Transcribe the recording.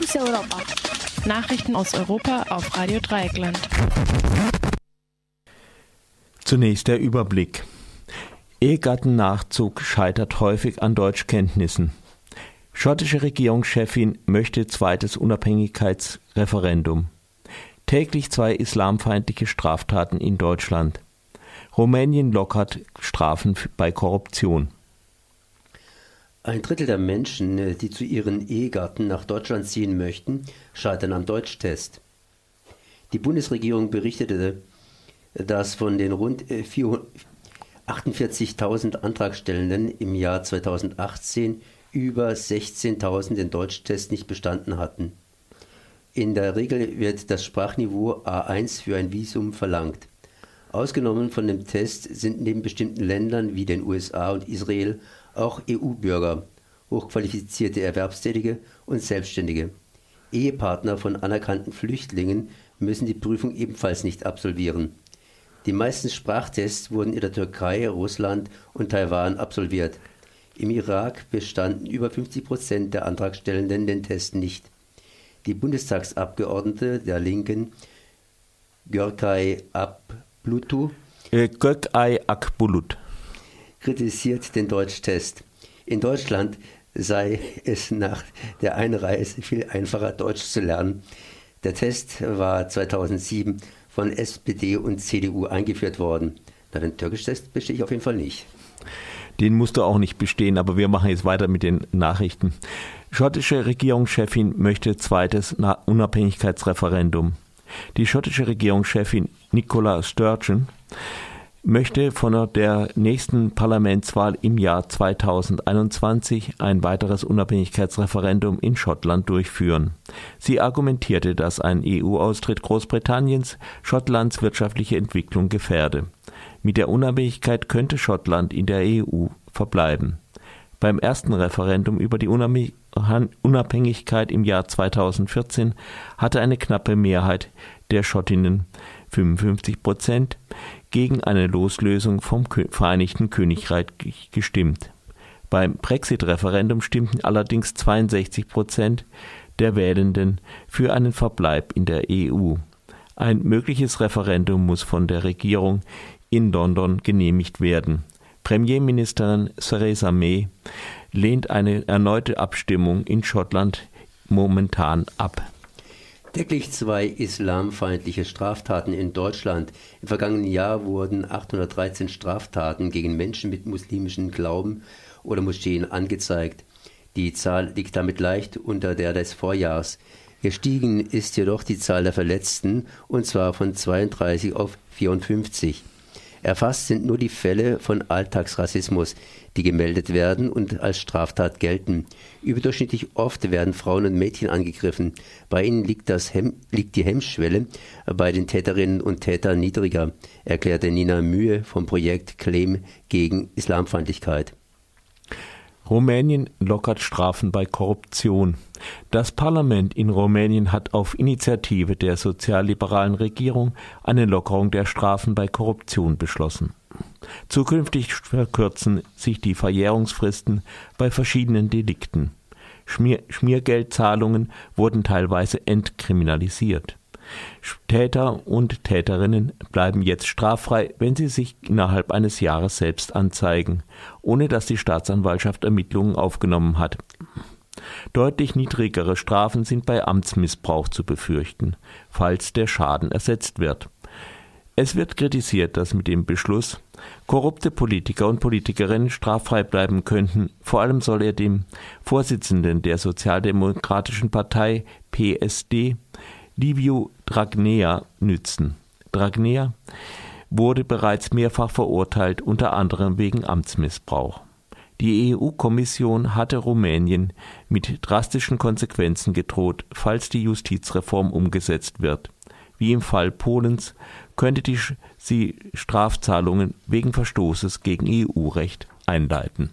Fokus Europa. Nachrichten aus Europa auf Radio Dreieckland. Zunächst der Überblick. Ehegattennachzug scheitert häufig an Deutschkenntnissen. Schottische Regierungschefin möchte zweites Unabhängigkeitsreferendum. Täglich zwei islamfeindliche Straftaten in Deutschland. Rumänien lockert Strafen bei Korruption. Ein Drittel der Menschen, äh, die zu ihren Ehegatten nach Deutschland ziehen möchten, scheitern am Deutschtest. Die Bundesregierung berichtete, dass von den rund 48.000 äh, Antragstellenden im Jahr 2018 über 16.000 den Deutschtest nicht bestanden hatten. In der Regel wird das Sprachniveau A1 für ein Visum verlangt. Ausgenommen von dem Test sind neben bestimmten Ländern wie den USA und Israel auch EU-Bürger, hochqualifizierte Erwerbstätige und Selbstständige. Ehepartner von anerkannten Flüchtlingen müssen die Prüfung ebenfalls nicht absolvieren. Die meisten Sprachtests wurden in der Türkei, Russland und Taiwan absolviert. Im Irak bestanden über 50 Prozent der Antragstellenden den Test nicht. Die Bundestagsabgeordnete der Linken, Görkay Akbulut, äh, kritisiert den Deutschtest. In Deutschland sei es nach der Einreise viel einfacher, Deutsch zu lernen. Der Test war 2007 von SPD und CDU eingeführt worden. Na, den Türkisch-Test bestehe ich auf jeden Fall nicht. Den musst du auch nicht bestehen, aber wir machen jetzt weiter mit den Nachrichten. Schottische Regierungschefin möchte zweites Unabhängigkeitsreferendum. Die schottische Regierungschefin Nicola Sturgeon möchte von der nächsten Parlamentswahl im Jahr 2021 ein weiteres Unabhängigkeitsreferendum in Schottland durchführen. Sie argumentierte, dass ein EU-Austritt Großbritanniens Schottlands wirtschaftliche Entwicklung gefährde. Mit der Unabhängigkeit könnte Schottland in der EU verbleiben. Beim ersten Referendum über die Unabhängigkeit im Jahr 2014 hatte eine knappe Mehrheit der Schottinnen 55 Prozent gegen eine Loslösung vom Vereinigten Königreich gestimmt. Beim Brexit-Referendum stimmten allerdings 62 Prozent der Wählenden für einen Verbleib in der EU. Ein mögliches Referendum muss von der Regierung in London genehmigt werden. Premierministerin Theresa May lehnt eine erneute Abstimmung in Schottland momentan ab. Täglich zwei islamfeindliche Straftaten in Deutschland. Im vergangenen Jahr wurden 813 Straftaten gegen Menschen mit muslimischem Glauben oder Moscheen angezeigt. Die Zahl liegt damit leicht unter der des Vorjahrs. Gestiegen ist jedoch die Zahl der Verletzten, und zwar von 32 auf 54. Erfasst sind nur die Fälle von Alltagsrassismus, die gemeldet werden und als Straftat gelten. Überdurchschnittlich oft werden Frauen und Mädchen angegriffen. Bei ihnen liegt, das Hem liegt die Hemmschwelle bei den Täterinnen und Tätern niedriger, erklärte Nina Mühe vom Projekt Claim gegen Islamfeindlichkeit. Rumänien lockert Strafen bei Korruption. Das Parlament in Rumänien hat auf Initiative der sozialliberalen Regierung eine Lockerung der Strafen bei Korruption beschlossen. Zukünftig verkürzen sich die Verjährungsfristen bei verschiedenen Delikten. Schmier Schmiergeldzahlungen wurden teilweise entkriminalisiert. Täter und Täterinnen bleiben jetzt straffrei, wenn sie sich innerhalb eines Jahres selbst anzeigen, ohne dass die Staatsanwaltschaft Ermittlungen aufgenommen hat. Deutlich niedrigere Strafen sind bei Amtsmissbrauch zu befürchten, falls der Schaden ersetzt wird. Es wird kritisiert, dass mit dem Beschluss korrupte Politiker und Politikerinnen straffrei bleiben könnten. Vor allem soll er dem Vorsitzenden der Sozialdemokratischen Partei PSD Liviu Dragnea nützen. Dragnea wurde bereits mehrfach verurteilt, unter anderem wegen Amtsmissbrauch. Die EU-Kommission hatte Rumänien mit drastischen Konsequenzen gedroht, falls die Justizreform umgesetzt wird. Wie im Fall Polens könnte die, sie Strafzahlungen wegen Verstoßes gegen EU-Recht einleiten.